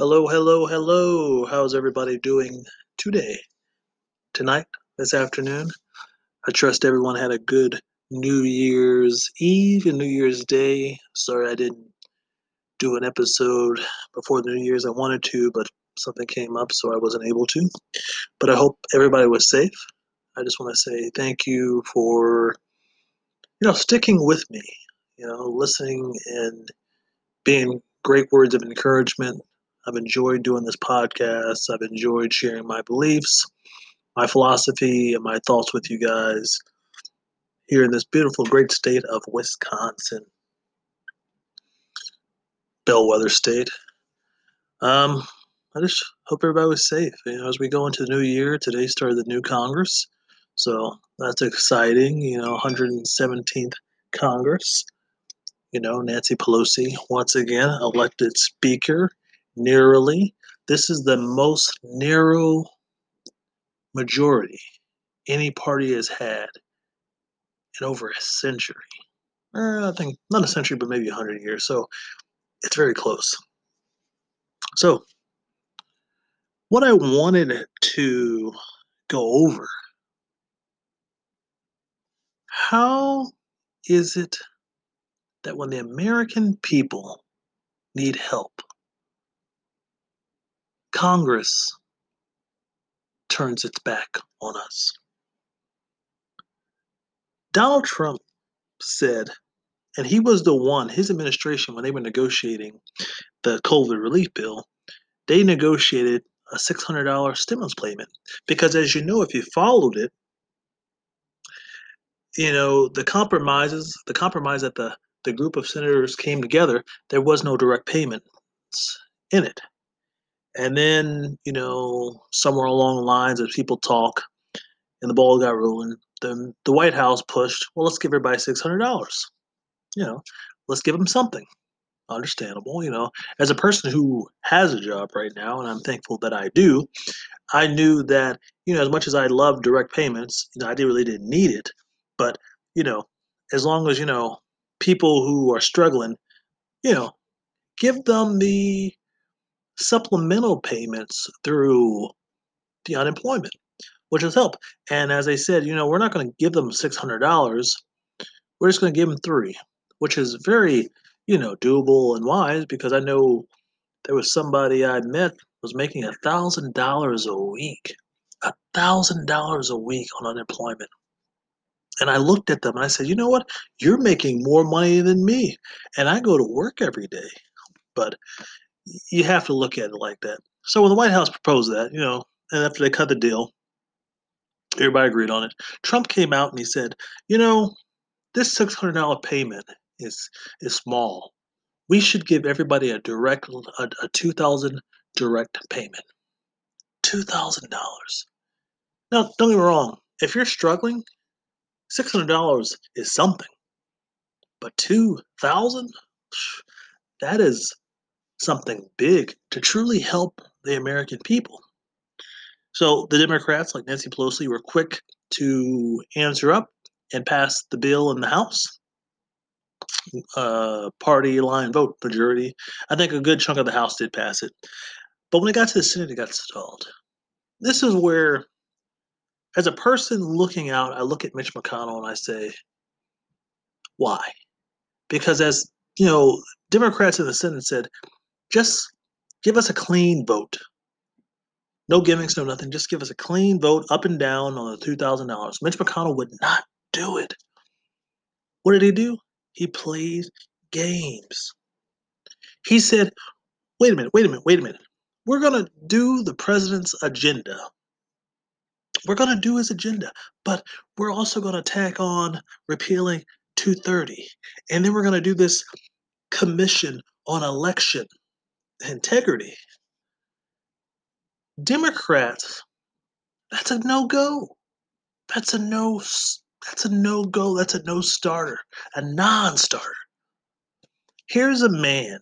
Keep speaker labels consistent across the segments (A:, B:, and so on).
A: Hello, hello, hello. How's everybody doing today? Tonight? This afternoon? I trust everyone had a good New Year's Eve and New Year's Day. Sorry I didn't do an episode before the New Year's. I wanted to, but something came up, so I wasn't able to. But I hope everybody was safe. I just want to say thank you for, you know, sticking with me, you know, listening and being great words of encouragement I've enjoyed doing this podcast. I've enjoyed sharing my beliefs, my philosophy, and my thoughts with you guys here in this beautiful, great state of Wisconsin, bellwether state. Um, I just hope everybody was safe. You know, as we go into the new year, today started the new Congress, so that's exciting. You know, 117th Congress. You know, Nancy Pelosi once again elected Speaker narrowly. This is the most narrow majority any party has had in over a century. Uh, I think not a century, but maybe a hundred years. So it's very close. So, what I wanted to go over how is it that when the American people need help, Congress turns its back on us. Donald Trump said, and he was the one, his administration, when they were negotiating the COVID relief bill, they negotiated a $600 stimulus payment. Because as you know, if you followed it, you know, the compromises, the compromise that the, the group of senators came together, there was no direct payments in it. And then, you know, somewhere along the lines as people talk and the ball got rolling, then the White House pushed, well, let's give everybody $600. You know, let's give them something. Understandable. You know, as a person who has a job right now, and I'm thankful that I do, I knew that, you know, as much as I love direct payments, you know, I really didn't need it. But, you know, as long as, you know, people who are struggling, you know, give them the supplemental payments through the unemployment, which has helped. And as I said, you know, we're not going to give them $600. We're just going to give them three, which is very, you know, doable and wise because I know there was somebody I met was making a thousand dollars a week, a thousand dollars a week on unemployment. And I looked at them and I said, you know what? You're making more money than me. And I go to work every day. But you have to look at it like that. So when the White House proposed that, you know, and after they cut the deal, everybody agreed on it. Trump came out and he said, you know, this six hundred dollar payment is is small. We should give everybody a direct a, a two thousand direct payment. Two thousand dollars. Now, don't get me wrong. If you're struggling, six hundred dollars is something. But two thousand, that is something big to truly help the American people. So the Democrats, like Nancy Pelosi, were quick to answer up and pass the bill in the House. Uh, party line vote majority. I think a good chunk of the House did pass it. But when it got to the Senate, it got stalled. This is where, as a person looking out, I look at Mitch McConnell and I say, why? Because as you know, Democrats in the Senate said, just give us a clean vote. No gimmicks, no nothing. Just give us a clean vote up and down on the $2,000. Mitch McConnell would not do it. What did he do? He played games. He said, wait a minute, wait a minute, wait a minute. We're going to do the president's agenda. We're going to do his agenda, but we're also going to tack on repealing 230. And then we're going to do this commission on election integrity. Democrats, that's a no go. That's a no. That's a no go. That's a no starter. A non starter. Here's a man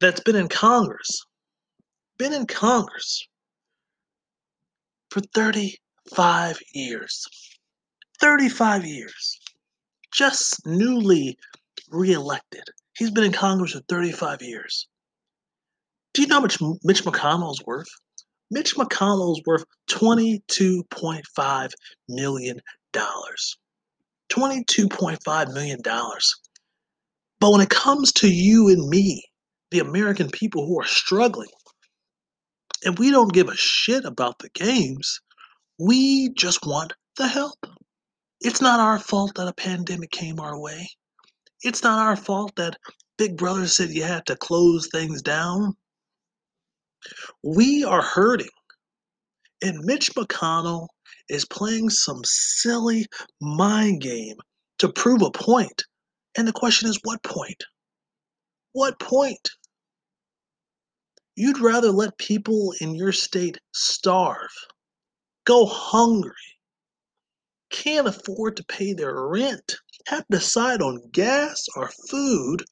A: that's been in Congress, been in Congress for 35 years. 35 years. Just newly reelected. He's been in Congress for 35 years. Do you know how much Mitch McConnell is worth? Mitch McConnell is worth $22.5 million. $22.5 million. But when it comes to you and me, the American people who are struggling, and we don't give a shit about the games, we just want the help. It's not our fault that a pandemic came our way. It's not our fault that Big Brother said you had to close things down. We are hurting. And Mitch McConnell is playing some silly mind game to prove a point. And the question is, what point? What point? You'd rather let people in your state starve, go hungry, can't afford to pay their rent, have to decide on gas or food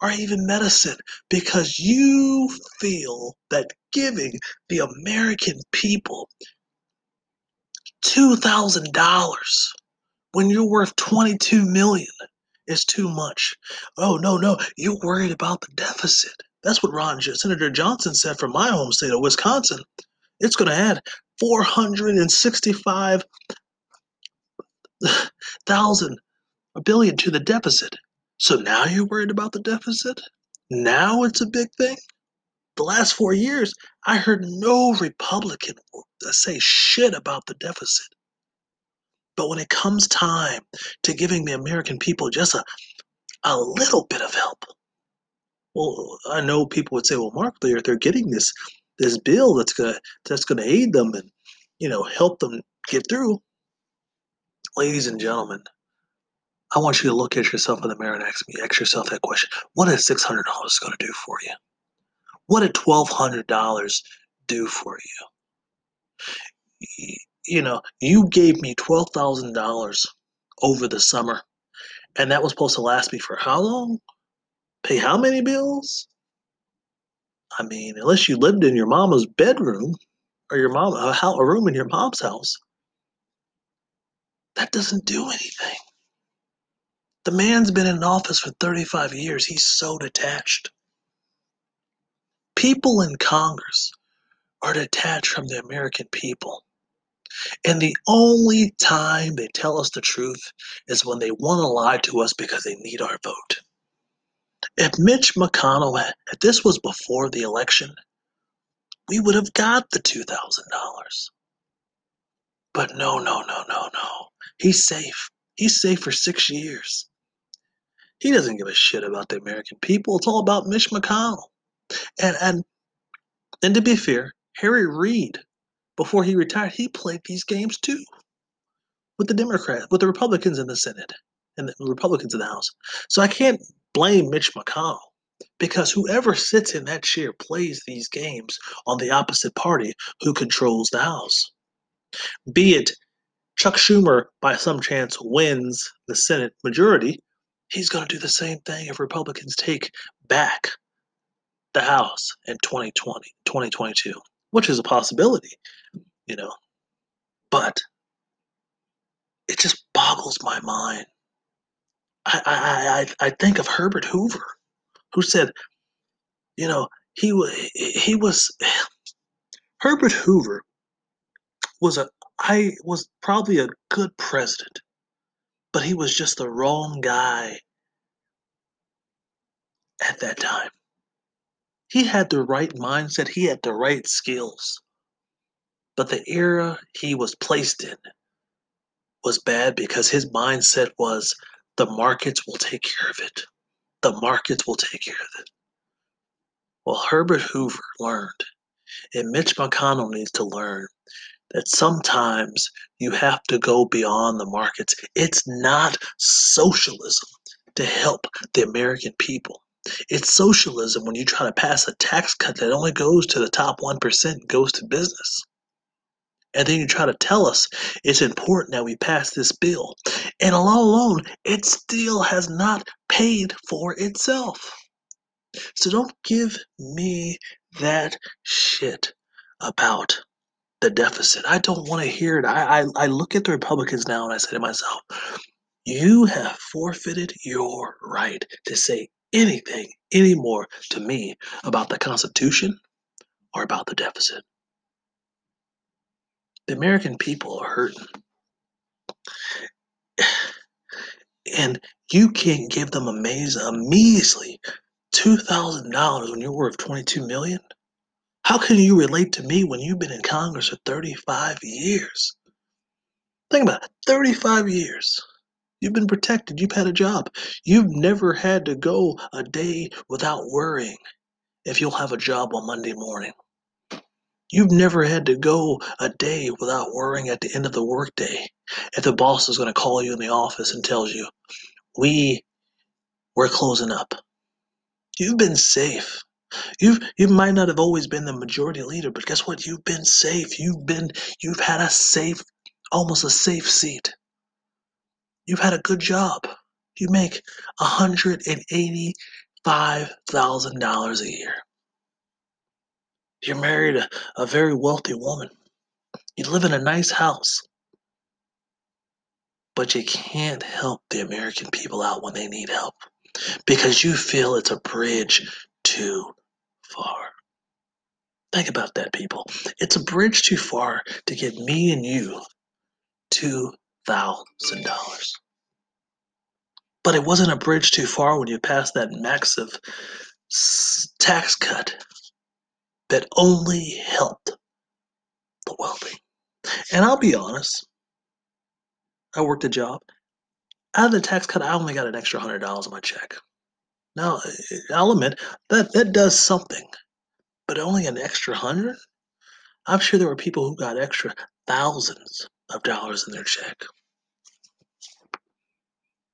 A: or even medicine because you feel that giving the American people $2,000 when you're worth 22 million is too much. Oh, no, no, you're worried about the deficit. That's what Ron Senator Johnson said from my home state of Wisconsin. It's going to add 465 thousand a billion to the deficit. So now you're worried about the deficit? Now it's a big thing? The last four years, I heard no Republican say shit about the deficit. But when it comes time to giving the American people just a, a little bit of help, well, I know people would say, well, Mark, they're, they're getting this this bill that's gonna that's gonna aid them and you know help them get through. Ladies and gentlemen, I want you to look at yourself in the mirror and ask me, ask yourself that question. What is six hundred dollars going to do for you? What did twelve hundred dollars do for you? You know, you gave me twelve thousand dollars over the summer, and that was supposed to last me for how long? Pay how many bills? I mean, unless you lived in your mama's bedroom or your mom a, a room in your mom's house, that doesn't do anything. The man's been in office for 35 years. He's so detached. People in Congress are detached from the American people. And the only time they tell us the truth is when they want to lie to us because they need our vote. If Mitch McConnell, had, if this was before the election, we would have got the $2,000. But no, no, no, no, no. He's safe. He's safe for six years. He doesn't give a shit about the American people. It's all about Mitch McConnell. And and and to be fair, Harry Reid, before he retired, he played these games too. With the Democrats, with the Republicans in the Senate and the Republicans in the House. So I can't blame Mitch McConnell because whoever sits in that chair plays these games on the opposite party who controls the House. Be it Chuck Schumer, by some chance, wins the Senate majority, he's going to do the same thing if Republicans take back the House in 2020, 2022, which is a possibility, you know. But it just boggles my mind. I, I, I, I think of Herbert Hoover, who said, you know, he he was Herbert Hoover was a I was probably a good president but he was just the wrong guy at that time. He had the right mindset, he had the right skills. But the era he was placed in was bad because his mindset was the markets will take care of it. The markets will take care of it. Well, Herbert Hoover learned, and Mitch McConnell needs to learn that sometimes you have to go beyond the markets. It's not socialism to help the American people. It's socialism when you try to pass a tax cut that only goes to the top 1%, and goes to business. And then you try to tell us it's important that we pass this bill. And all alone, it still has not paid for itself. So don't give me that shit about the deficit. I don't want to hear it. I, I, I look at the Republicans now and I say to myself, you have forfeited your right to say anything anymore to me about the Constitution or about the deficit. The American people are hurting. And you can't give them a, maze, a measly $2,000 when you're worth 22 million? How can you relate to me when you've been in Congress for 35 years? Think about it 35 years. You've been protected. You've had a job. You've never had to go a day without worrying if you'll have a job on Monday morning. You've never had to go a day without worrying at the end of the workday if the boss is going to call you in the office and tells you, "We we're closing up." You've been safe. You've you might not have always been the majority leader, but guess what? You've been safe. You've been you've had a safe, almost a safe seat. You've had a good job. You make $185,000 a year. You're married a, a very wealthy woman. You live in a nice house. But you can't help the American people out when they need help because you feel it's a bridge too far. Think about that, people. It's a bridge too far to get me and you $2,000. But it wasn't a bridge too far when you passed that massive tax cut that only helped the wealthy. And I'll be honest, I worked a job. Out of the tax cut, I only got an extra hundred dollars on my check. Now, eh, I'll admit that that does something, but only an extra hundred. I'm sure there were people who got extra thousands of dollars in their check.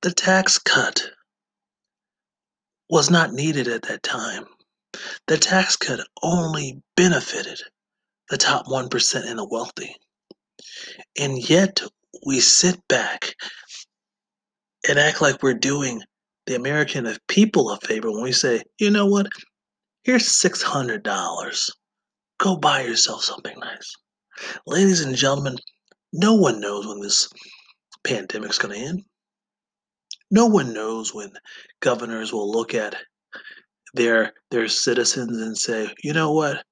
A: The tax cut was not needed at that time. The tax cut only benefited the top 1% and the wealthy. And yet we sit back and act like we're doing the American people a favor when we say, you know what? Here's $600. Go buy yourself something nice. Ladies and gentlemen, no one knows when this pandemic's going to end. No one knows when governors will look at their their citizens and say, you know what,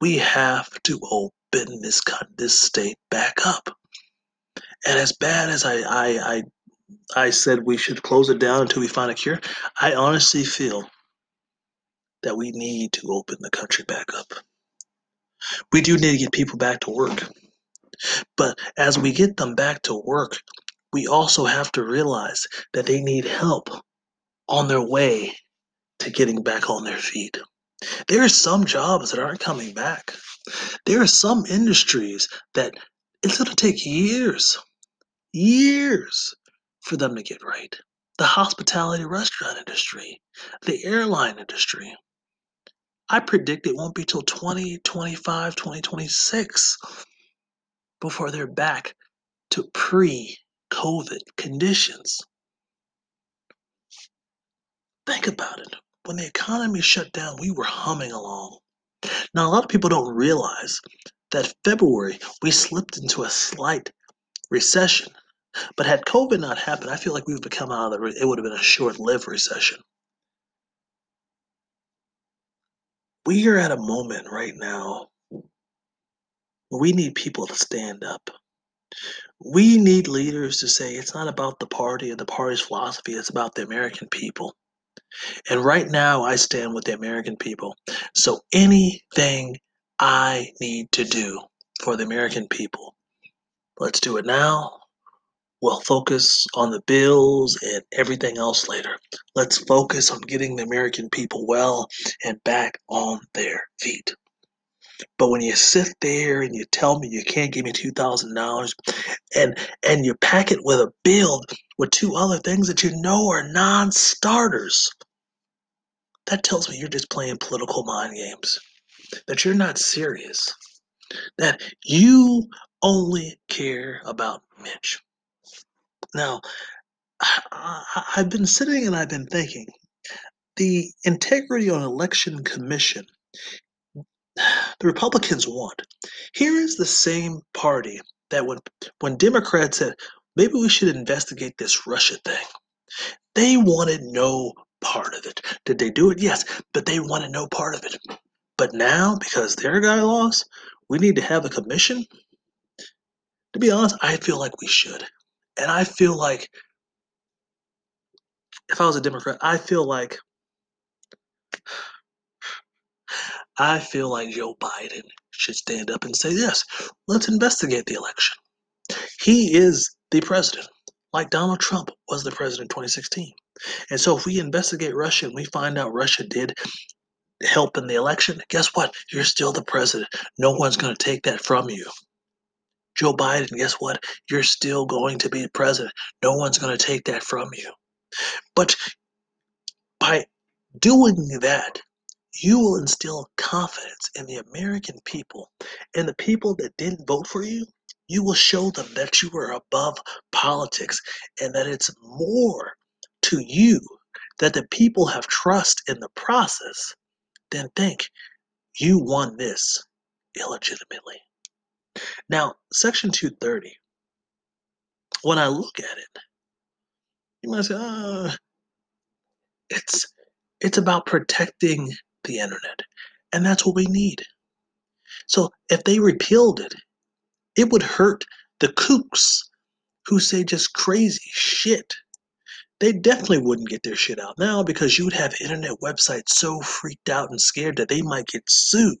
A: we have to open this this state back up. And as bad as I I I, I said we should close it down until we find a cure, I honestly feel that we need to open the country back up. We do need to get people back to work. But as we get them back to work, we also have to realize that they need help on their way to getting back on their feet. There are some jobs that aren't coming back. There are some industries that it's going to take years, years for them to get right. The hospitality restaurant industry, the airline industry. I predict it won't be till 2025, 2026 before they're back to pre COVID conditions. Think about it when the economy shut down, we were humming along. Now, a lot of people don't realize that February we slipped into a slight recession. But had COVID not happened, I feel like we would have come out of it, it would have been a short lived recession. We are at a moment right now we need people to stand up. We need leaders to say it's not about the party and the party's philosophy, it's about the American people. And right now, I stand with the American people. So anything I need to do for the American people, let's do it now. We'll focus on the bills and everything else later. Let's focus on getting the American people well and back on their feet. But when you sit there and you tell me you can't give me two thousand dollars, and and you pack it with a bill with two other things that you know are non-starters, that tells me you're just playing political mind games. That you're not serious. That you only care about Mitch. Now, I've been sitting and I've been thinking the integrity on election commission the Republicans want. Here is the same party that when when Democrats said maybe we should investigate this Russia thing, they wanted no part of it. Did they do it? Yes, but they wanted no part of it. But now, because their guy lost, we need to have a commission? To be honest, I feel like we should. And I feel like if I was a Democrat, I feel like I feel like Joe Biden should stand up and say, yes, let's investigate the election. He is the president, like Donald Trump was the president in 2016. And so if we investigate Russia and we find out Russia did help in the election, guess what? You're still the president. No one's going to take that from you. Joe Biden, guess what? You're still going to be president. No one's going to take that from you. But by doing that, you will instill confidence in the American people and the people that didn't vote for you. You will show them that you are above politics and that it's more to you that the people have trust in the process than think you won this illegitimately. Now, Section 230, when I look at it, you might say, uh, it's it's about protecting the internet. And that's what we need. So if they repealed it, it would hurt the kooks who say just crazy shit. They definitely wouldn't get their shit out now because you would have internet websites so freaked out and scared that they might get sued.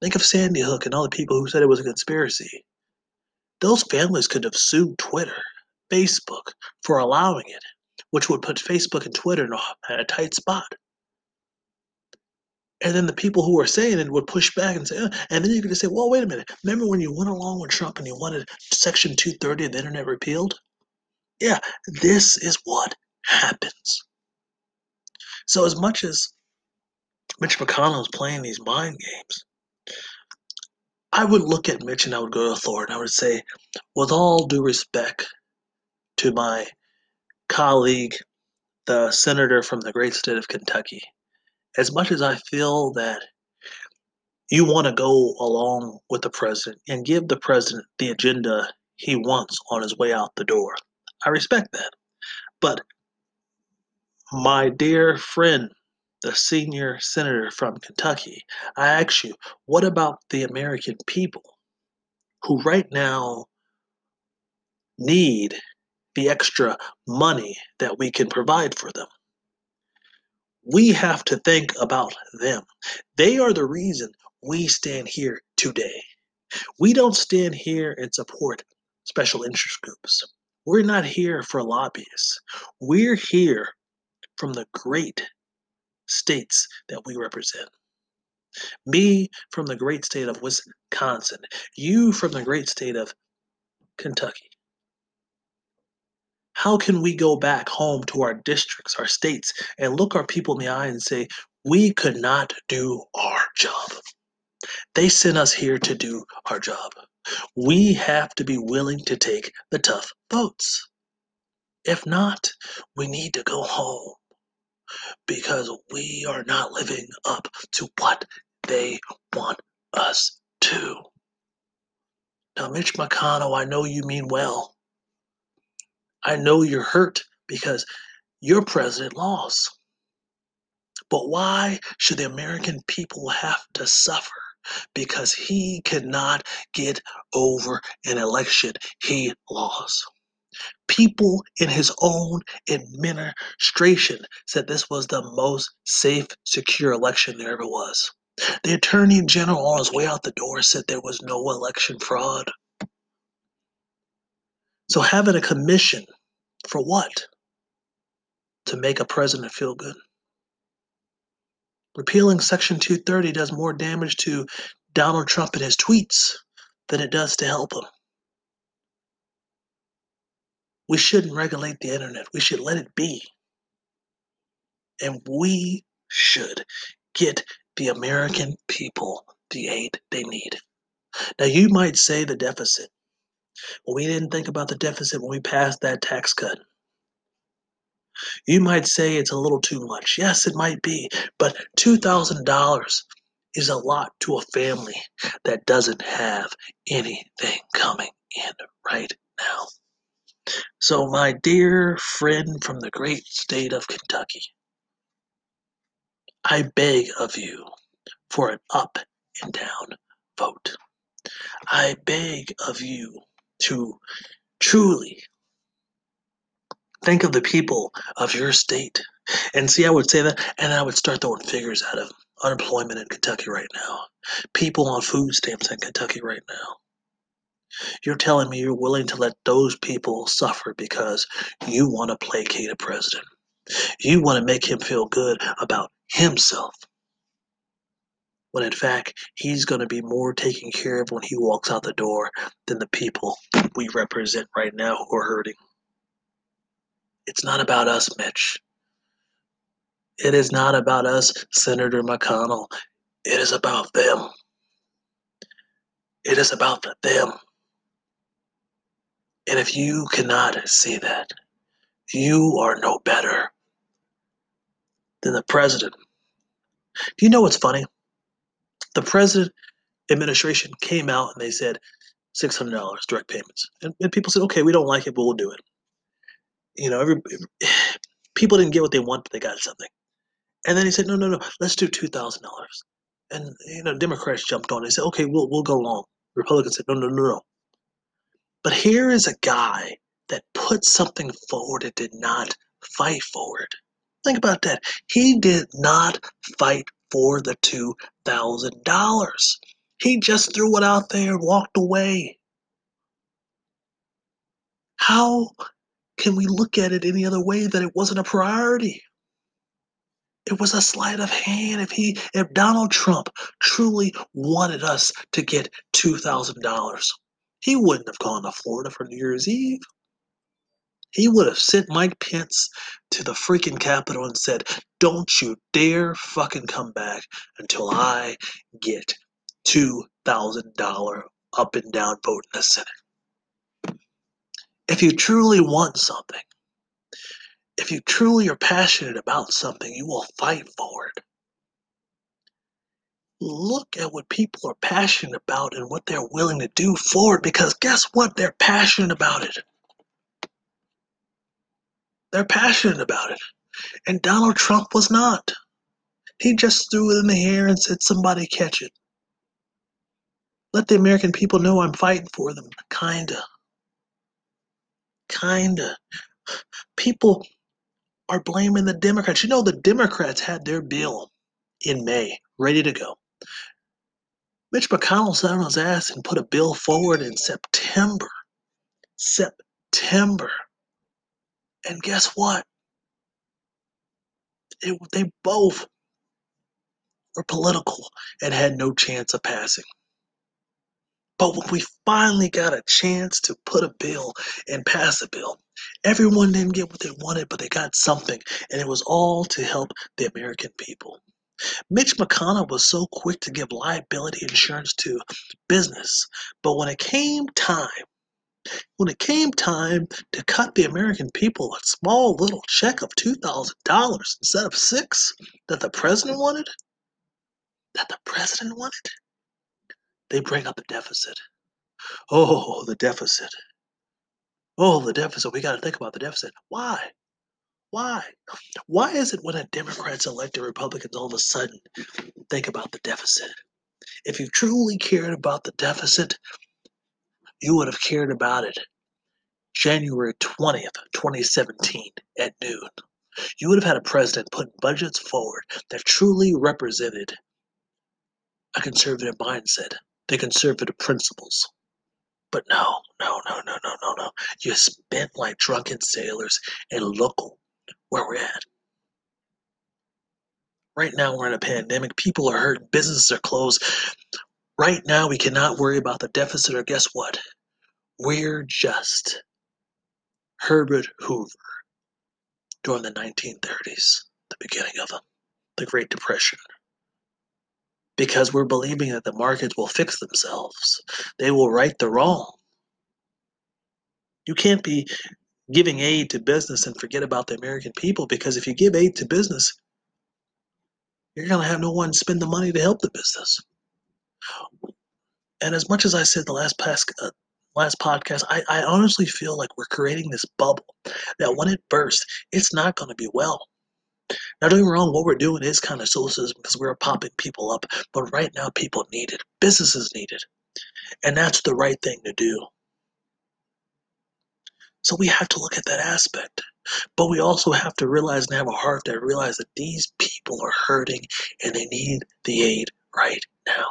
A: Think of Sandy Hook and all the people who said it was a conspiracy. Those families could have sued Twitter, Facebook for allowing it, which would put Facebook and Twitter in a, in a tight spot. And then the people who were saying it would push back and say, uh, and then you could just say, well, wait a minute. Remember when you went along with Trump and you wanted Section 230 of the internet repealed? Yeah, this is what happens. So, as much as Mitch McConnell is playing these mind games, I would look at Mitch and I would go to Thor and I would say, with all due respect to my colleague, the senator from the great state of Kentucky, as much as I feel that you want to go along with the president and give the president the agenda he wants on his way out the door, I respect that. But my dear friend, the senior senator from Kentucky, I ask you, what about the American people who right now need the extra money that we can provide for them? We have to think about them. They are the reason we stand here today. We don't stand here and support special interest groups. We're not here for lobbyists. We're here from the great states that we represent. Me from the great state of Wisconsin. You from the great state of Kentucky. How can we go back home to our districts, our states, and look our people in the eye and say, we could not do our job? They sent us here to do our job. We have to be willing to take the tough votes. If not, we need to go home because we are not living up to what they want us to. Now, Mitch McConnell, I know you mean well. I know you're hurt because your president lost. But why should the American people have to suffer? Because he cannot get over an election he lost. People in his own administration said this was the most safe, secure election there ever was. The Attorney General on his way out the door said there was no election fraud. So having a commission for what? To make a president feel good. Repealing Section 230 does more damage to Donald Trump and his tweets than it does to help him. We shouldn't regulate the internet. We should let it be. And we should get the American people the aid they need. Now, you might say the deficit. Well, we didn't think about the deficit when we passed that tax cut. You might say it's a little too much. Yes, it might be, but $2,000 is a lot to a family that doesn't have anything coming in right now. So, my dear friend from the great state of Kentucky, I beg of you for an up and down vote. I beg of you to truly think of the people of your state. And see, I would say that, and I would start throwing figures out of unemployment in Kentucky right now, people on food stamps in Kentucky right now. You're telling me you're willing to let those people suffer because you want to placate a president. You want to make him feel good about himself. When in fact, he's going to be more taken care of when he walks out the door than the people we represent right now who are hurting. It's not about us, Mitch. It is not about us, Senator McConnell. It is about them. It is about them. And if you cannot see that, you are no better than the president. Do you know what's funny? The president administration came out and they said $600 direct payments. And, and people said, okay, we don't like it, but we'll do it. You know, every, people didn't get what they want, but they got something. And then he said, no, no, no, let's do $2,000. And, you know, Democrats jumped on. They said, okay, we'll, we'll go along. Republicans said, no, no, no, no. But here is a guy that put something forward and did not fight forward. Think about that. He did not fight for the $2,000. He just threw it out there and walked away. How can we look at it any other way that it wasn't a priority? It was a sleight of hand. If he, if Donald Trump truly wanted us to get two thousand dollars, he wouldn't have gone to Florida for New Year's Eve. He would have sent Mike Pence to the freaking Capitol and said, Don't you dare fucking come back until I get $2,000 up and down vote in the Senate. If you truly want something, if you truly are passionate about something, you will fight for it. Look at what people are passionate about and what they're willing to do for it because guess what? They're passionate about it. They're passionate about it. And Donald Trump was not. He just threw it in the air and said, somebody catch it. Let the American people know I'm fighting for them. Kinda. Kinda. People are blaming the Democrats. You know, the Democrats had their bill in May ready to go. Mitch McConnell sat on his ass and put a bill forward in September. September. And guess what? It, they both were political and had no chance of passing. But when we finally got a chance to put a bill and pass a bill, everyone didn't get what they wanted, but they got something. And it was all to help the American people. Mitch McConnell was so quick to give liability insurance to business. But when it came time when it came time to cut the American people a small little check of $2,000 instead of six that the president wanted, that the president wanted, they bring up the deficit. Oh, the deficit. Oh, the deficit. We got to think about the deficit. Why? Why? Why is it when a Democrats elect elected Republicans all of a sudden think about the deficit? If you truly cared about the deficit, you would have cared about it January 20th, 2017 at noon. You would have had a president put budgets forward that truly represented a conservative mindset, the conservative principles. But no, no, no, no, no, no, no. You spent like drunken sailors and look where we're at. Right now, we're in a pandemic. People are hurt. Businesses are closed. Right now, we cannot worry about the deficit, or guess what? We're just Herbert Hoover during the 1930s, the beginning of the, the Great Depression. Because we're believing that the markets will fix themselves, they will right the wrong. You can't be giving aid to business and forget about the American people because if you give aid to business, you're going to have no one spend the money to help the business. And as much as I said the last past uh, last podcast, I, I honestly feel like we're creating this bubble that when it bursts, it's not going to be well. Now, don't get me wrong, what we're doing is kind of socialism because we're popping people up, but right now people need it. Businesses need it. And that's the right thing to do. So we have to look at that aspect. But we also have to realize and have a heart that realize that these people are hurting and they need the aid right now.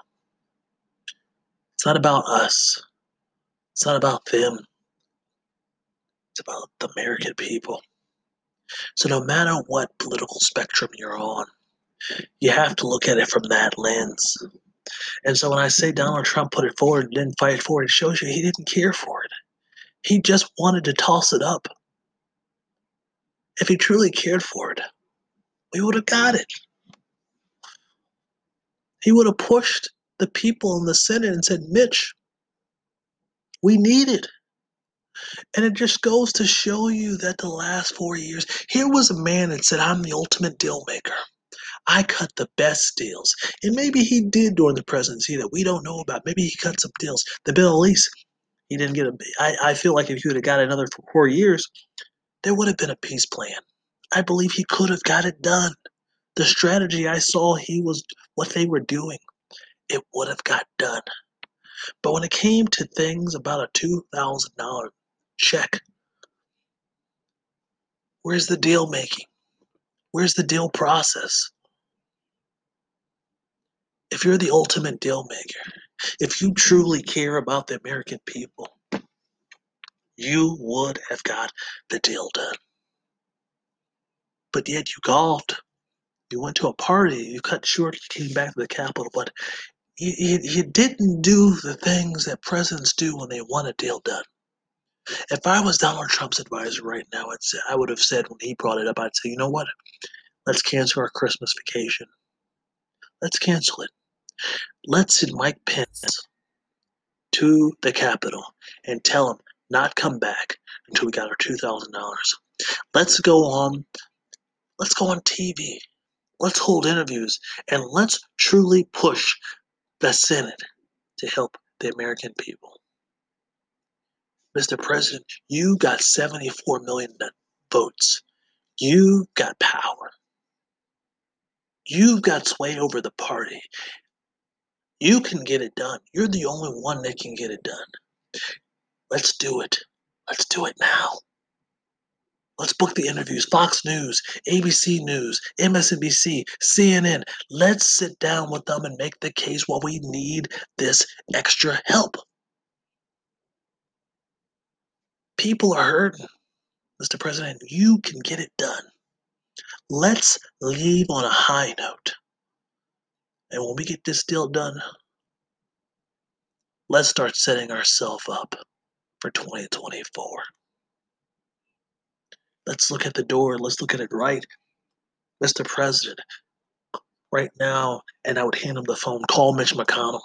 A: It's not about us. It's not about them. It's about the American people. So no matter what political spectrum you're on, you have to look at it from that lens. And so when I say Donald Trump put it forward and didn't fight for it, it shows you he didn't care for it. He just wanted to toss it up. If he truly cared for it, we would have got it. He would have pushed the people in the Senate and said, Mitch, we need it. And it just goes to show you that the last four years, here was a man that said, I'm the ultimate deal maker. I cut the best deals. And maybe he did during the presidency that we don't know about. Maybe he cut some deals. The bill least, he didn't get a. I, I feel like if he would have got another four years, there would have been a peace plan. I believe he could have got it done. The strategy I saw he was what they were doing, it would have got done. But when it came to things about a two thousand dollar check, where's the deal making? Where's the deal process? If you're the ultimate deal maker, if you truly care about the American people, you would have got the deal done. But yet you golfed. You went to a party. You cut short. You came back to the Capitol. But you, you didn't do the things that presidents do when they want a deal done. If I was Donald Trump's advisor right now, I'd say, I would have said when he brought it up, I'd say, you know what? Let's cancel our Christmas vacation. Let's cancel it. Let's send Mike Pence to the Capitol and tell him not come back until we got our two thousand dollars. Let's go on let's go on TV. Let's hold interviews and let's truly push the Senate to help the American people. Mr. President, you got 74 million votes. You got power. You've got sway over the party. You can get it done. You're the only one that can get it done. Let's do it. Let's do it now. Let's book the interviews. Fox News, ABC News, MSNBC, CNN. Let's sit down with them and make the case why we need this extra help. People are hurting. Mr. President, you can get it done. Let's leave on a high note. And when we get this deal done, let's start setting ourselves up for 2024. Let's look at the door. Let's look at it right. Mr. President, right now, and I would hand him the phone. Call Mitch McConnell.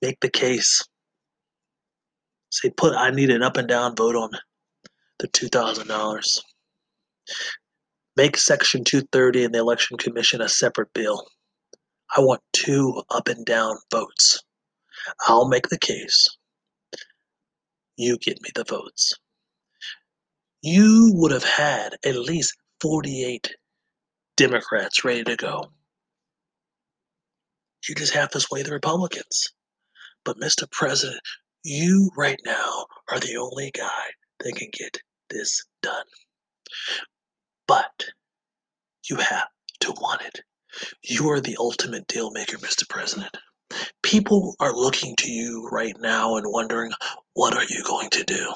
A: Make the case. Say, put, I need an up and down vote on the $2,000. Make Section 230 and the Election Commission a separate bill. I want two up and down votes. I'll make the case. You get me the votes you would have had at least 48 Democrats ready to go. You just have to sway the Republicans. But, Mr. President, you right now are the only guy that can get this done. But you have to want it. You are the ultimate deal maker, Mr. President. People are looking to you right now and wondering, what are you going to do?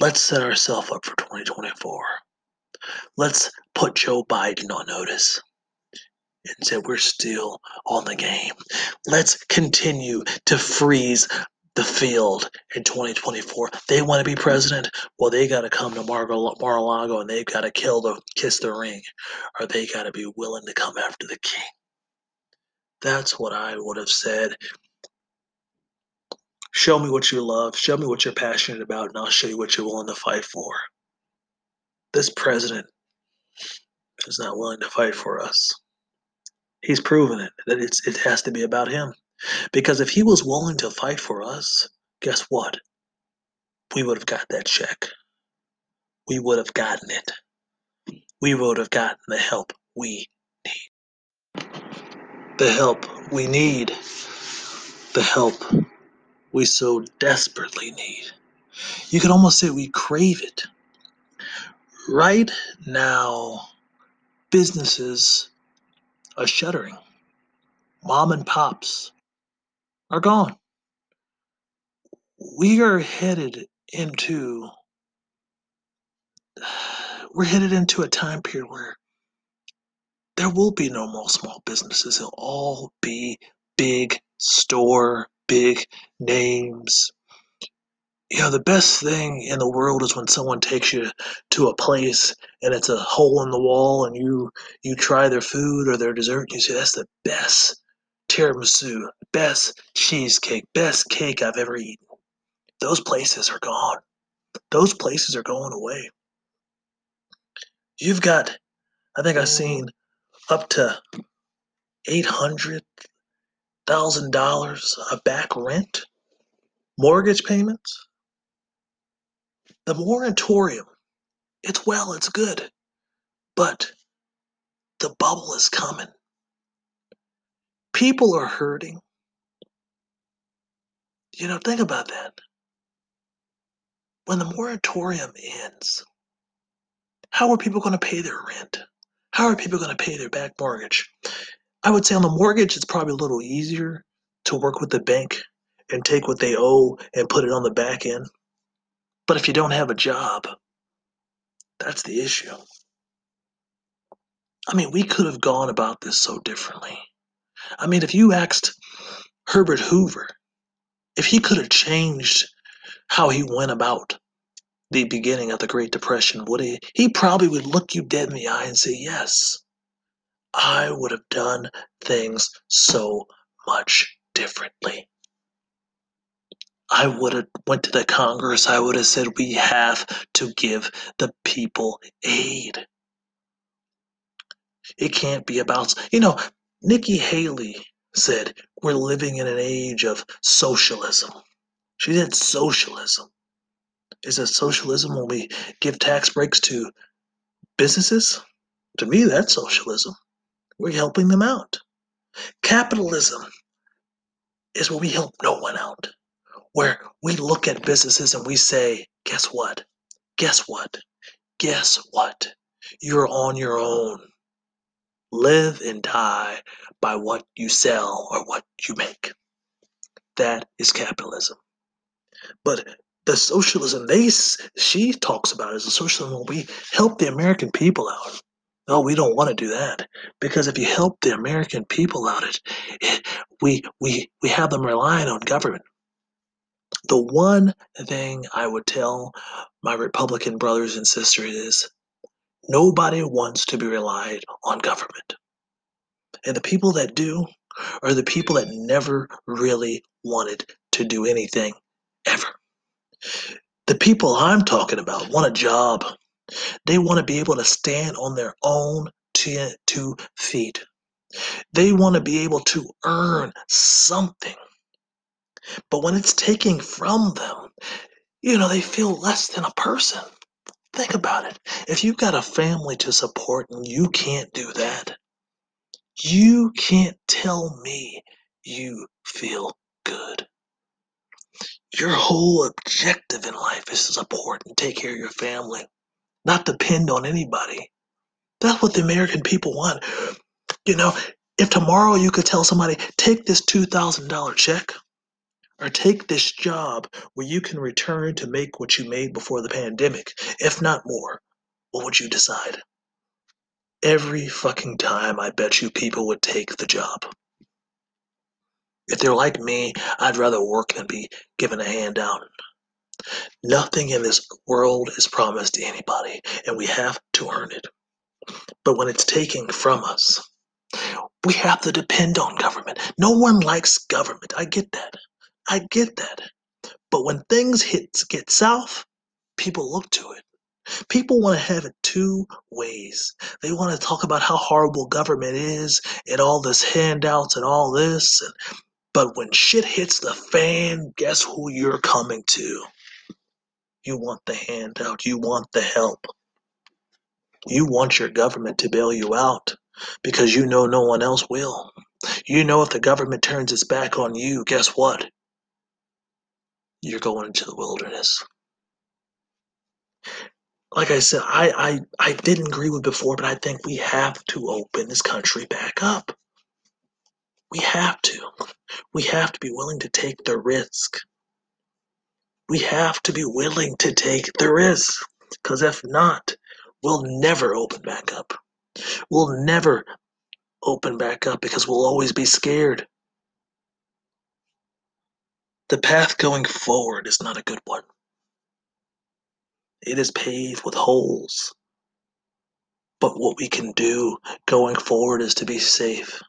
A: Let's set ourselves up for 2024. Let's put Joe Biden on notice and say we're still on the game. Let's continue to freeze the field in 2024. They want to be president. Well, they got to come to Mar-a-Lago and they've got to kill the kiss the ring, or they got to be willing to come after the king. That's what I would have said Show me what you love. Show me what you're passionate about, and I'll show you what you're willing to fight for. This president is not willing to fight for us. He's proven it that it's it has to be about him. Because if he was willing to fight for us, guess what? We would have got that check. We would have gotten it. We would have gotten the help we need. The help we need. The help we so desperately need. You could almost say we crave it. Right now, businesses are shuttering. Mom and pops are gone. We are headed into we're headed into a time period where there will be no more small businesses. It'll all be big store, big names. You know, the best thing in the world is when someone takes you to a place and it's a hole in the wall and you you try their food or their dessert and you say that's the best tiramisu, best cheesecake, best cake I've ever eaten. Those places are gone. Those places are going away. You've got I think I've seen up to eight hundred thousand dollars of back rent, mortgage payments. The moratorium, it's well, it's good, but the bubble is coming. People are hurting. You know, think about that. When the moratorium ends, how are people going to pay their rent? How are people going to pay their back mortgage? I would say on the mortgage, it's probably a little easier to work with the bank and take what they owe and put it on the back end. But if you don't have a job, that's the issue. I mean, we could have gone about this so differently. I mean, if you asked Herbert Hoover if he could have changed how he went about the beginning of the Great Depression, would he? He probably would look you dead in the eye and say, Yes, I would have done things so much differently. I would have went to the Congress. I would have said we have to give the people aid. It can't be about you know. Nikki Haley said we're living in an age of socialism. She said socialism. Is it socialism when we give tax breaks to businesses? To me, that's socialism. We're helping them out. Capitalism is where we help no one out where we look at businesses and we say, guess what? Guess what? Guess what? You're on your own. Live and die by what you sell or what you make. That is capitalism. But the socialism they she talks about is a socialism where we help the American people out. No, we don't want to do that because if you help the American people out, it, we we we have them relying on government the one thing I would tell my Republican brothers and sisters is nobody wants to be relied on government. And the people that do are the people that never really wanted to do anything ever. The people I'm talking about want a job. They want to be able to stand on their own two feet. They want to be able to earn something. But when it's taking from them, you know, they feel less than a person. Think about it. If you've got a family to support and you can't do that, you can't tell me you feel good. Your whole objective in life is to support and take care of your family, not depend on anybody. That's what the American people want. You know, if tomorrow you could tell somebody, take this $2,000 check, or take this job where you can return to make what you made before the pandemic, if not more, what would you decide? Every fucking time, I bet you people would take the job. If they're like me, I'd rather work than be given a handout. Nothing in this world is promised to anybody, and we have to earn it. But when it's taken from us, we have to depend on government. No one likes government. I get that. I get that. But when things hit get south, people look to it. People want to have it two ways. They want to talk about how horrible government is and all this handouts and all this. But when shit hits the fan, guess who you're coming to? You want the handout, you want the help. You want your government to bail you out because you know no one else will. You know if the government turns its back on you, guess what? You're going into the wilderness. Like I said, I, I, I didn't agree with before, but I think we have to open this country back up. We have to. We have to be willing to take the risk. We have to be willing to take the risk. Because if not, we'll never open back up. We'll never open back up because we'll always be scared. The path going forward is not a good one. It is paved with holes. But what we can do going forward is to be safe.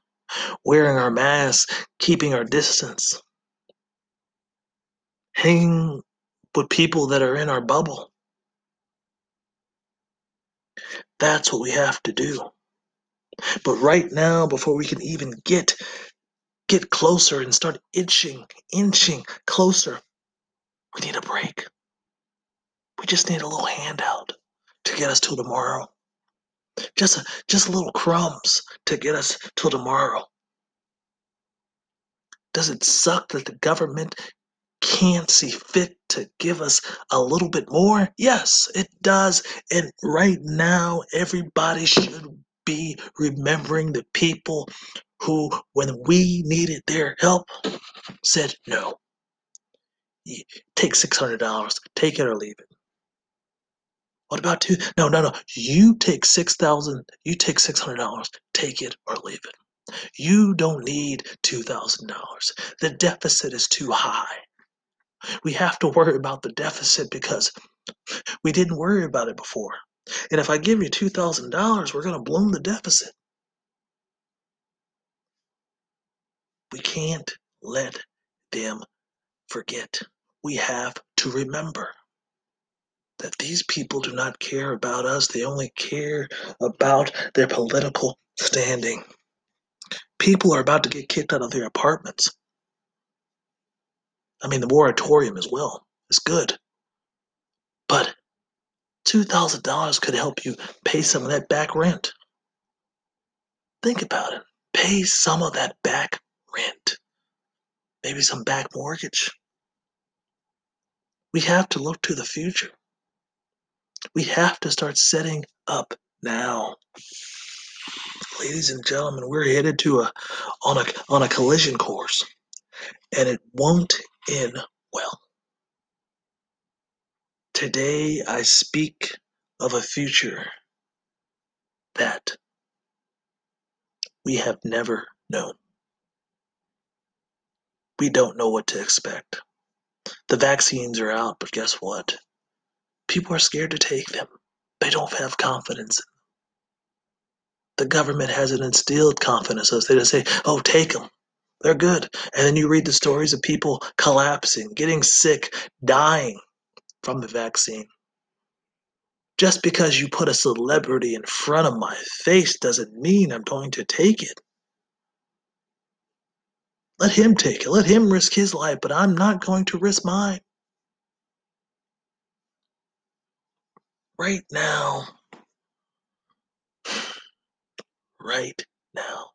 A: Wearing our masks, keeping our distance, hanging with people that are in our bubble. That's what we have to do. But right now, before we can even get get closer and start inching, inching closer, we need a break. We just need a little handout to get us to tomorrow. Just a, just little crumbs to get us till tomorrow. Does it suck that the government can't see fit to give us a little bit more? Yes, it does. And right now, everybody should be remembering the people who, when we needed their help, said no. Take $600, take it or leave it. What about two? No, no, no. You take six thousand. You take six hundred dollars. Take it or leave it. You don't need two thousand dollars. The deficit is too high. We have to worry about the deficit because we didn't worry about it before. And if I give you two thousand dollars, we're going to bloom the deficit. We can't let them forget. We have to remember that these people do not care about us, they only care about their political standing. People are about to get kicked out of their apartments. I mean, the moratorium as well is good. But $2,000 could help you pay some of that back rent. Think about it. Pay some of that back rent. Maybe some back mortgage. We have to look to the future. We have to start setting up now. Ladies and gentlemen, we're headed to a on a on a collision course and it won't end well. Today I speak of a future that we have never known. We don't know what to expect. The vaccines are out, but guess what? People are scared to take them. They don't have confidence. The government hasn't instilled confidence in us. They just say, oh, take them. They're good. And then you read the stories of people collapsing, getting sick, dying from the vaccine. Just because you put a celebrity in front of my face doesn't mean I'm going to take it. Let him take it. Let him risk his life, but I'm not going to risk mine. right now, right now.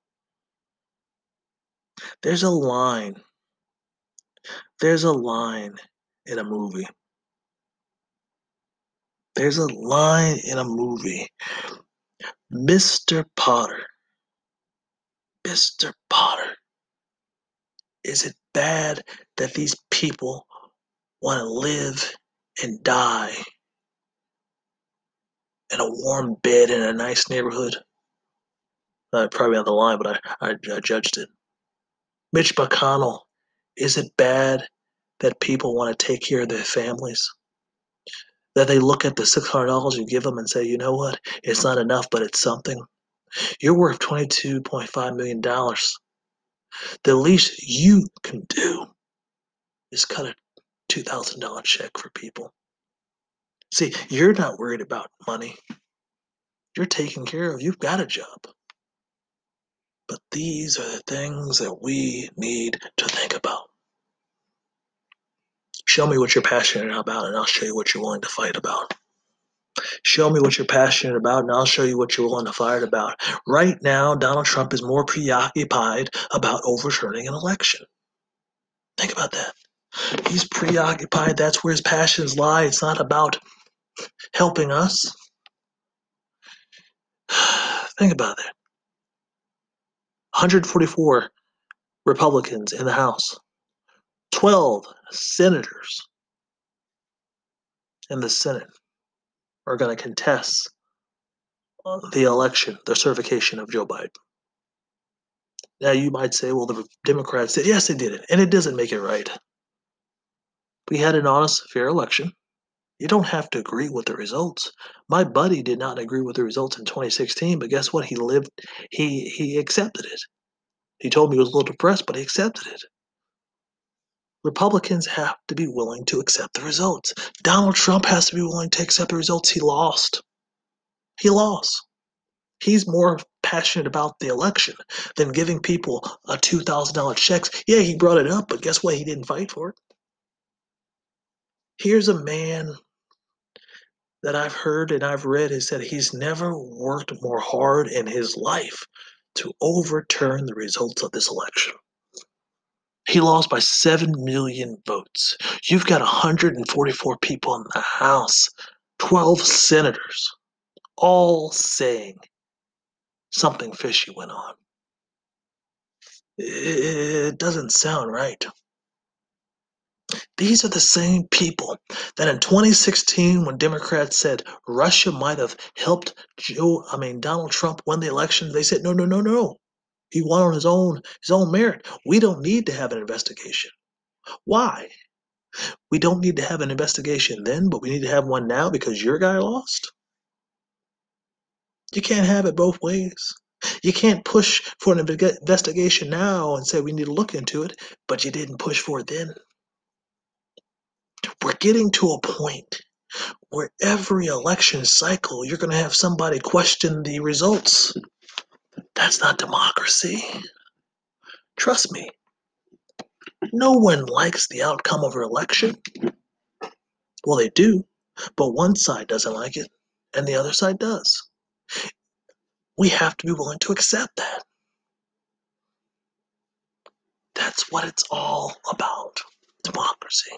A: There's a line. There's a line in a movie. There's a line in a movie. Mr. Potter. Mr. Potter. Is it bad that these people want to live and die in a warm bed in a nice neighborhood. Uh, probably on the line, but I, I, I judged it. Mitch McConnell, is it bad that people want to take care of their families? That they look at the $600 you give them and say, you know what, it's not enough, but it's something. You're worth $22.5 million. The least you can do is cut a $2,000 check for people. See, you're not worried about money. You're taken care of. You've got a job. But These are the things that we need to think about. Show me what you're passionate about, and I'll show you what you're willing to fight about. Show me what you're passionate about, and I'll show you what you're willing to fight about. Right now, Donald Trump is more preoccupied about overturning an election. Think about that. He's preoccupied. That's where his passions lie. It's not about helping us. Think about that. 144 Republicans in the House, 12 senators in the Senate are going to contest the election, the certification of Joe Biden. Now, you might say, well, the Democrats did. Yes, they did it. And it doesn't make it right. We had an honest, fair election. You don't have to agree with the results. My buddy did not agree with the results in 2016, but guess what? He lived, he he accepted it. He told me he was a little depressed, but he accepted it. Republicans have to be willing to accept the results. Donald Trump has to be willing to accept the results. He lost. He lost. He's more passionate about the election than giving people a $2,000 checks. Yeah, he brought it up, but guess what? He didn't fight for it. Here's a man that I've heard and I've read is that he's never worked more hard in his life to overturn the results of this election. He lost by 7 million votes. You've got 144 people in the House, 12 senators, all saying something fishy went on. It doesn't sound right. These are the same people that in 2016, when Democrats said Russia might have helped Joe, I mean Donald Trump win the election, they said no, no, no, no. He won on his own his own merit. We don't need to have an investigation. Why? We don't need to have an investigation then, but we need to have one now because your guy lost. You can't have it both ways. You can't push for an investigation now and say we need to look into it, but you didn't push for it then. We're getting to a point where every election cycle you're going to have somebody question the results. That's not democracy. Trust me. No one likes the outcome of an election. Well, they do, but one side doesn't like it and the other side does. We have to be willing to accept that. That's what it's all about democracy.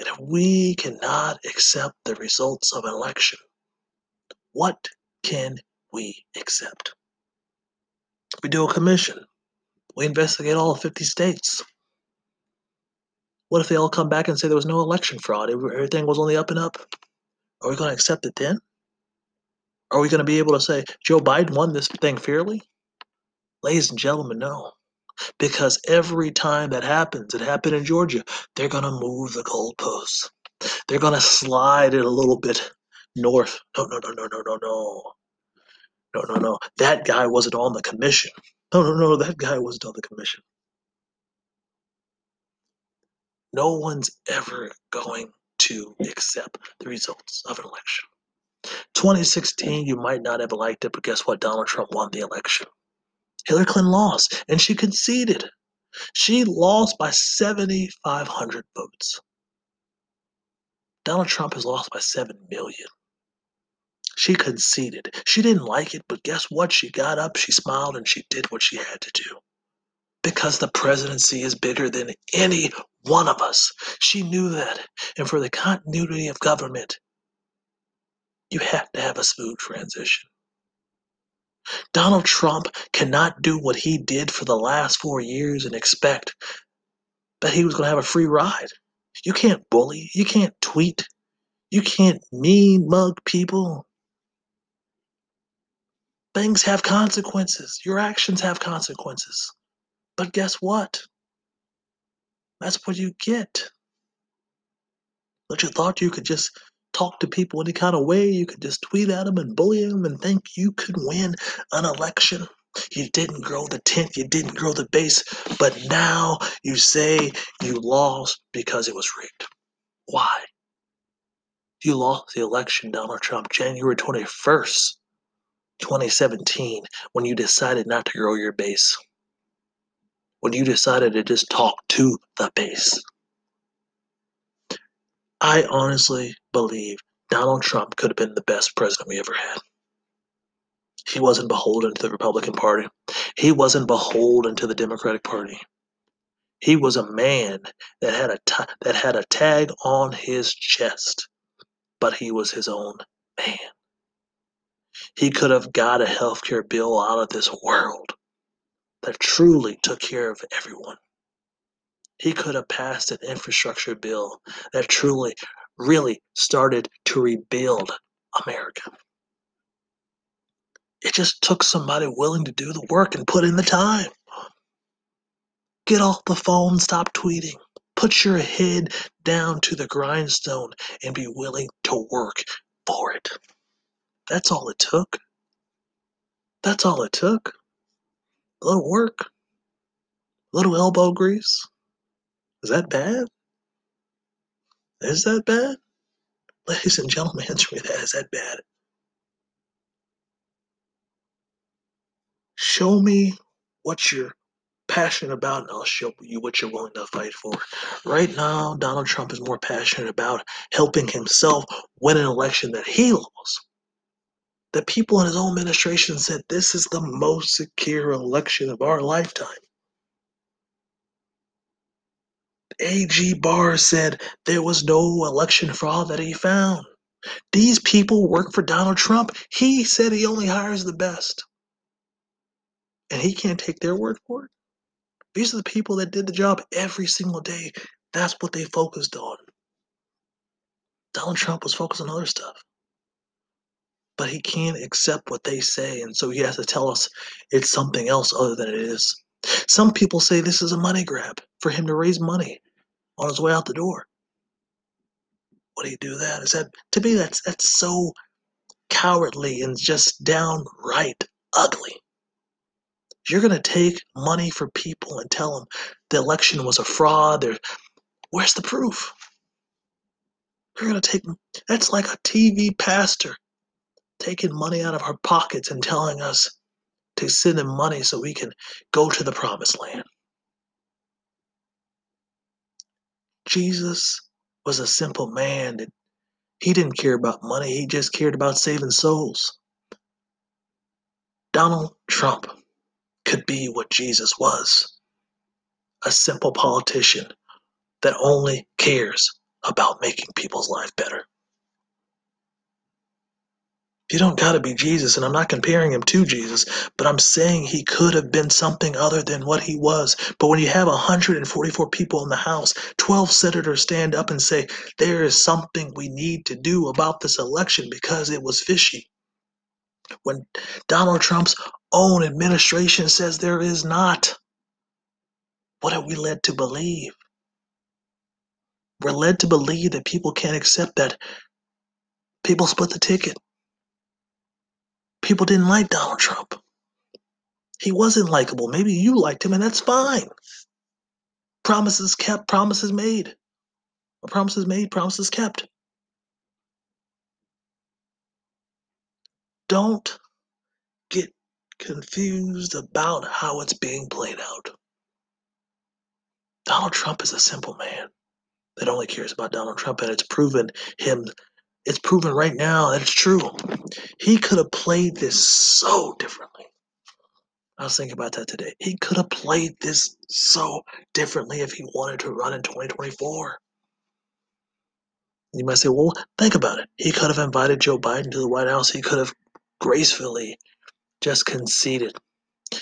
A: And if we cannot accept the results of an election, what can we accept? We do a commission. We investigate all 50 states. What if they all come back and say there was no election fraud? Everything was on the up and up? Are we going to accept it then? Are we going to be able to say Joe Biden won this thing fairly? Ladies and gentlemen, no. Because every time that happens, it happened in Georgia, they're going to move the goalposts. They're going to slide it a little bit north. No, no, no, no, no, no, no. No, no, no. That guy wasn't on the commission. No, no, no. That guy wasn't on the commission. No one's ever going to accept the results of an election. 2016, you might not have liked it, but guess what? Donald Trump won the election. Hillary Clinton lost, and she conceded. She lost by 7,500 votes. Donald Trump has lost by 7 million. She conceded. She didn't like it, but guess what? She got up, she smiled, and she did what she had to do. Because the presidency is bigger than any one of us. She knew that. And for the continuity of government, you have to have a smooth transition. Donald Trump cannot do what he did for the last four years and expect that he was going to have a free ride. You can't bully, you can't tweet, you can't mean mug people. Things have consequences. Your actions have consequences. But guess what? That's what you get. But you thought you could just talk to people any kind of way. You could just tweet at them and bully them and think you could win an election. You didn't grow the tent, you didn't grow the base, but now you say you lost because it was rigged. Why? You lost the election, Donald Trump, January 21st, 2017 when you decided not to grow your base. When you decided to just talk to the base. I honestly believe Donald Trump could have been the best president we ever had. He wasn't beholden to the Republican Party. He wasn't beholden to the Democratic Party. He was a man that had a t- that had a tag on his chest, but he was his own man. He could have got a health care bill out of this world that truly took care of everyone. He could have passed an infrastructure bill that truly, really started to rebuild America. It just took somebody willing to do the work and put in the time. Get off the phone, stop tweeting. Put your head down to the grindstone and be willing to work for it. That's all it took. That's all it took. A little work, a little elbow grease. Is that bad? Is that bad? Ladies and gentlemen, answer me that. Is that bad? Show me what you're passionate about, and I'll show you what you're willing to fight for. Right now, Donald Trump is more passionate about helping himself win an election that he lost. The people in his own administration said this is the most secure election of our lifetime. AG Barr said there was no election fraud that he found. These people work for Donald Trump. He said he only hires the best. And he can't take their word for it. These are the people that did the job every single day. That's what they focused on. Donald Trump was focused on other stuff. But he can't accept what they say, and so he has to tell us it's something else other than it is. Some people say this is a money grab for him to raise money on his way out the door. What do you do that? Is that to me that's that's so cowardly and just downright ugly. You're gonna take money for people and tell them the election was a fraud. There, where's the proof? You're gonna take that's like a TV pastor taking money out of our pockets and telling us to send him money so we can go to the promised land. Jesus was a simple man that he didn't care about money, he just cared about saving souls. Donald Trump could be what Jesus was a simple politician that only cares about making people's life better. You don't got to be Jesus, and I'm not comparing him to Jesus, but I'm saying he could have been something other than what he was. But when you have 144 people in the House, 12 senators stand up and say, There is something we need to do about this election because it was fishy. When Donald Trump's own administration says there is not, what are we led to believe? We're led to believe that people can't accept that people split the ticket people didn't like Donald Trump. He wasn't likable. Maybe you liked him, and that's fine. Promises kept, promises made. Promises made, promises kept. Don't get confused about how it's being played out. Donald Trump is a simple man that only cares about Donald Trump, and it's proven him it's proven right now that it's true. He could have played this so differently. I was thinking about that today. He could have played this so differently if he wanted to run in 2024. You might say, well, think about it. He could have invited Joe Biden to the White House. He could have gracefully just conceded.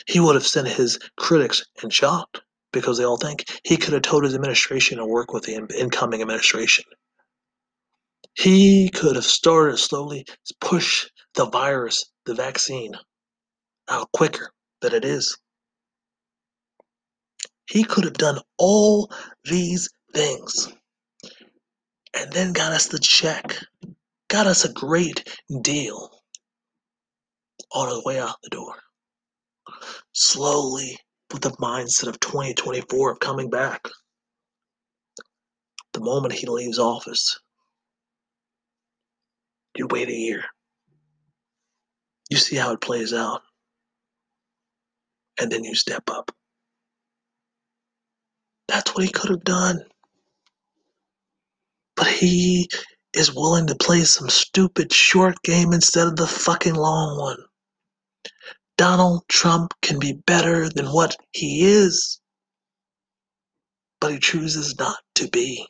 A: He would have sent his critics in shocked because they all think he could have told his administration to work with the incoming administration. He could have started slowly push the virus, the vaccine, out quicker than it is. He could have done all these things and then got us the check, got us a great deal on his way out the door. Slowly, with the mindset of 2024 of coming back. The moment he leaves office, you wait a year. You see how it plays out. And then you step up. That's what he could have done. But he is willing to play some stupid short game instead of the fucking long one. Donald Trump can be better than what he is, but he chooses not to be.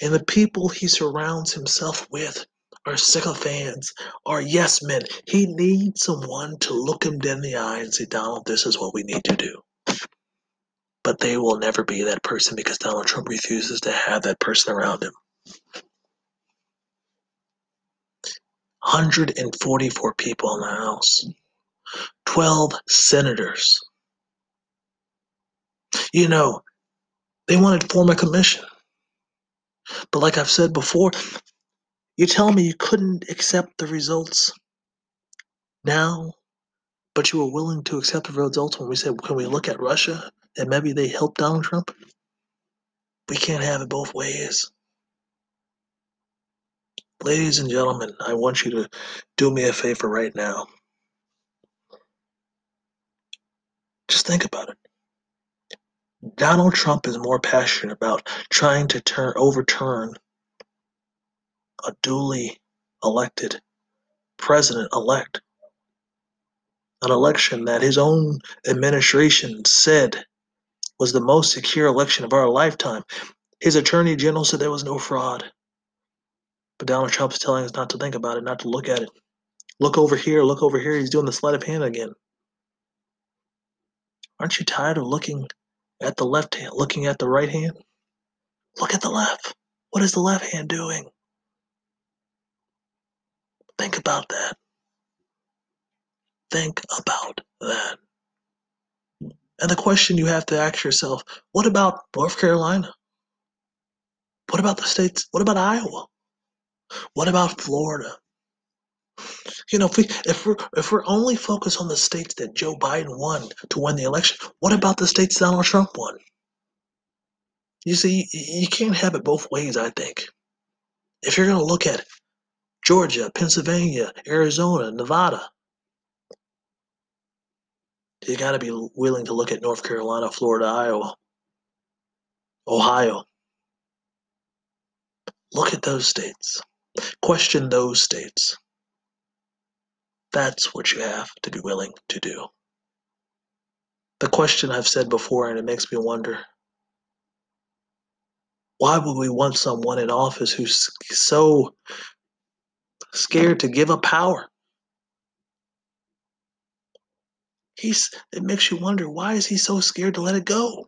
A: And the people he surrounds himself with are sycophants, are yes men. He needs someone to look him in the eye and say, Donald, this is what we need to do. But they will never be that person because Donald Trump refuses to have that person around him. 144 people in the House, 12 senators. You know, they wanted to form a commission. But like I've said before, you tell me you couldn't accept the results now, but you were willing to accept the results when we said, can we look at Russia and maybe they helped Donald Trump? We can't have it both ways. Ladies and gentlemen, I want you to do me a favor right now. Just think about it. Donald Trump is more passionate about trying to turn overturn a duly elected president elect, an election that his own administration said was the most secure election of our lifetime. His attorney general said there was no fraud. But Donald Trump is telling us not to think about it, not to look at it. Look over here, look over here. He's doing the sleight of hand again. Aren't you tired of looking at the left hand, looking at the right hand? Look at the left. What is the left hand doing? Think about that. Think about that. And the question you have to ask yourself what about North Carolina? What about the states? What about Iowa? What about Florida? You know, if we if we're if we're only focused on the states that Joe Biden won to win the election, what about the states Donald Trump won? You see, you can't have it both ways. I think if you're going to look at Georgia, Pennsylvania, Arizona, Nevada, you got to be willing to look at North Carolina, Florida, Iowa, Ohio. Look at those states. Question those states. That's what you have to be willing to do. The question I've said before, and it makes me wonder why would we want someone in office who's so scared to give up power? He's it makes you wonder why is he so scared to let it go?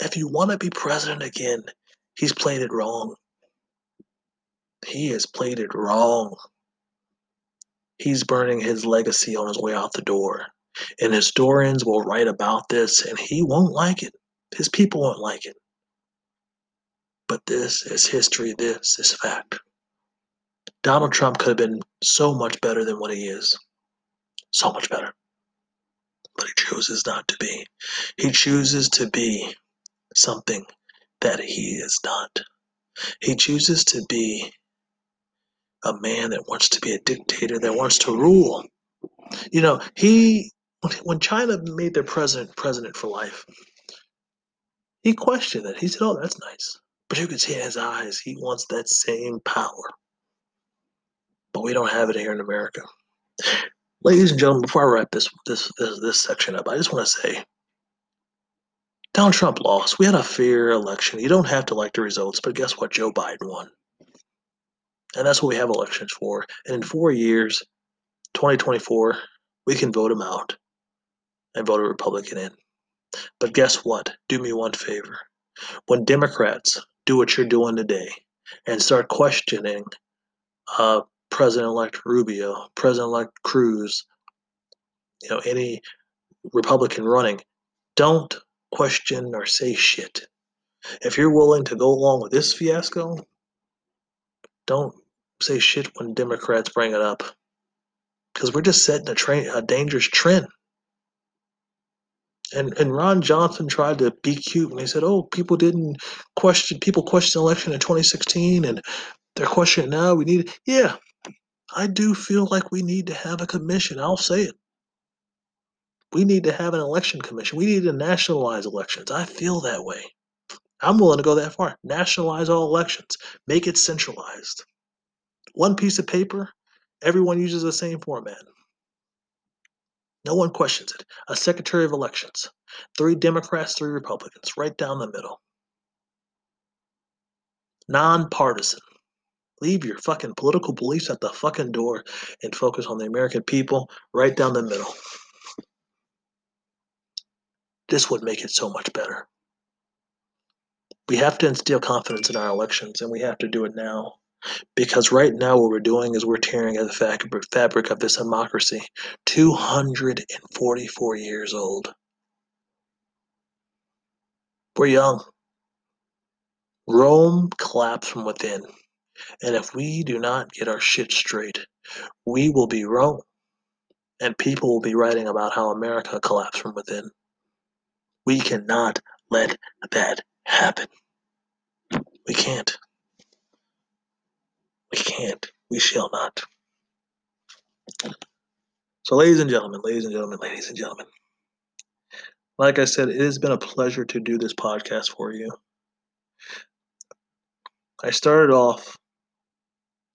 A: If you want to be president again, he's played it wrong. He has played it wrong. He's burning his legacy on his way out the door. And historians will write about this, and he won't like it. His people won't like it. But this is history, this is fact. Donald Trump could have been so much better than what he is. So much better. But he chooses not to be. He chooses to be something that he is not. He chooses to be a man that wants to be a dictator, that wants to rule. You know, he when China made their president president for life, he questioned it. He said, "Oh, that's nice," but you could see in his eyes he wants that same power. But we don't have it here in America. Ladies and gentlemen, before I wrap this this this, this section up, I just want to say. Donald Trump lost. We had a fair election. You don't have to like the results, but guess what? Joe Biden won. And that's what we have elections for. And in four years, 2024, we can vote him out and vote a Republican in. But guess what? Do me one favor. When Democrats do what you're doing today and start questioning uh, President-elect Rubio, President-elect Cruz, you know, any Republican running, don't question or say shit. If you're willing to go along with this fiasco, don't say shit when Democrats bring it up. Because we're just setting a, train, a dangerous trend. And and Ron Johnson tried to be cute when he said, "Oh, people didn't question people questioned the election in 2016, and they're questioning now. We need yeah, I do feel like we need to have a commission. I'll say it. We need to have an election commission. We need to nationalize elections. I feel that way. I'm willing to go that far. Nationalize all elections, make it centralized. One piece of paper, everyone uses the same format. No one questions it. A secretary of elections, three Democrats, three Republicans, right down the middle. Nonpartisan. Leave your fucking political beliefs at the fucking door and focus on the American people right down the middle. This would make it so much better. We have to instill confidence in our elections, and we have to do it now. Because right now, what we're doing is we're tearing at the fabric of this democracy. 244 years old. We're young. Rome collapsed from within. And if we do not get our shit straight, we will be wrong. And people will be writing about how America collapsed from within. We cannot let that happen. We can't. We can't. We shall not. So, ladies and gentlemen, ladies and gentlemen, ladies and gentlemen, like I said, it has been a pleasure to do this podcast for you. I started off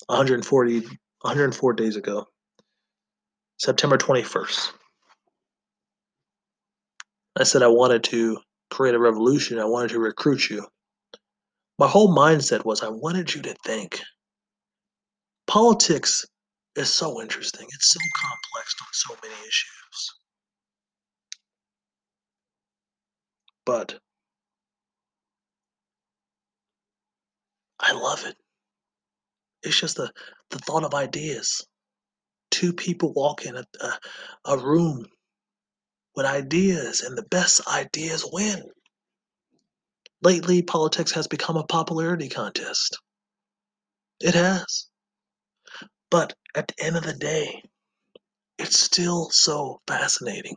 A: 140, 104 days ago, September 21st. I said I wanted to create a revolution. I wanted to recruit you. My whole mindset was I wanted you to think. Politics is so interesting. It's so complex on so many issues. But I love it. It's just the, the thought of ideas. Two people walk in a, a, a room with ideas, and the best ideas win. Lately, politics has become a popularity contest. It has. But at the end of the day, it's still so fascinating.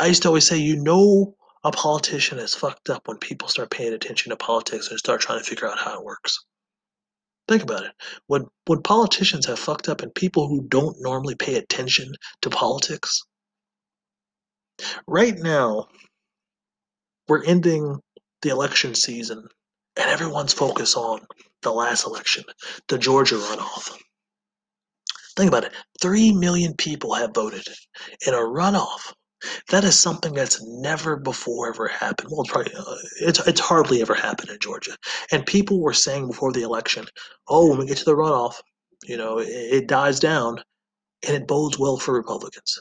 A: I used to always say, you know, a politician is fucked up when people start paying attention to politics and start trying to figure out how it works. Think about it. When when politicians have fucked up and people who don't normally pay attention to politics, right now we're ending the election season and everyone's focused on the last election, the Georgia runoff. Think about it. Three million people have voted in a runoff. That is something that's never before ever happened. Well, it's probably uh, it's it's hardly ever happened in Georgia. And people were saying before the election, "Oh, when we get to the runoff, you know, it, it dies down, and it bodes well for Republicans."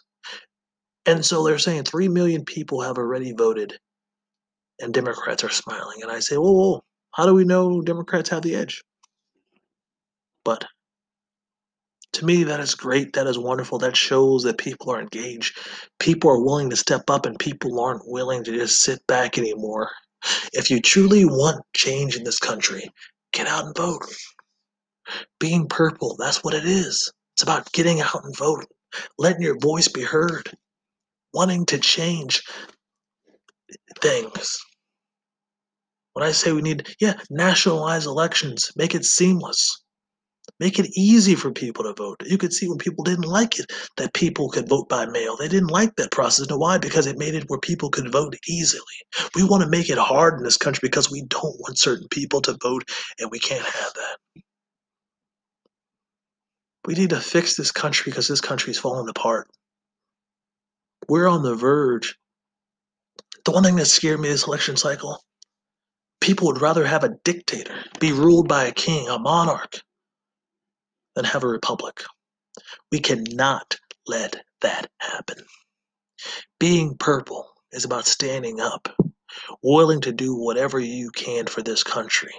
A: And so they're saying three million people have already voted, and Democrats are smiling. And I say, "Whoa, whoa! How do we know Democrats have the edge?" But to me, that is great. That is wonderful. That shows that people are engaged. People are willing to step up, and people aren't willing to just sit back anymore. If you truly want change in this country, get out and vote. Being purple, that's what it is. It's about getting out and voting, letting your voice be heard, wanting to change things. When I say we need, yeah, nationalize elections, make it seamless. Make it easy for people to vote. You could see when people didn't like it that people could vote by mail. They didn't like that process. Know why? Because it made it where people could vote easily. We want to make it hard in this country because we don't want certain people to vote, and we can't have that. We need to fix this country because this country is falling apart. We're on the verge. The one thing that scared me this election cycle people would rather have a dictator, be ruled by a king, a monarch, than have a republic. We cannot let that happen. Being purple is about standing up, willing to do whatever you can for this country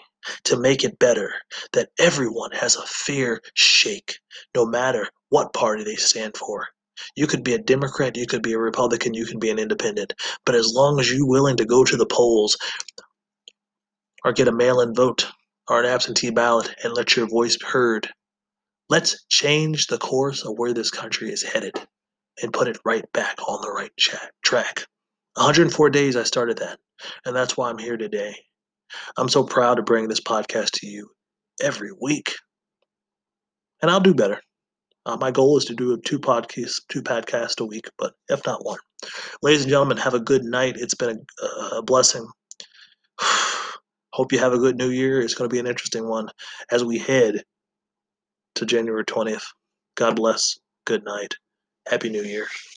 A: to make it better, that everyone has a fair shake, no matter what party they stand for. You could be a Democrat, you could be a Republican, you could be an independent, but as long as you're willing to go to the polls or get a mail in vote or an absentee ballot and let your voice be heard, Let's change the course of where this country is headed and put it right back on the right track. 104 days I started that, and that's why I'm here today. I'm so proud to bring this podcast to you every week. And I'll do better. Uh, my goal is to do two podcasts, two podcasts a week, but if not one. Ladies and gentlemen, have a good night. It's been a, a blessing. Hope you have a good new year. It's going to be an interesting one as we head to January 20th. God bless. Good night. Happy New Year.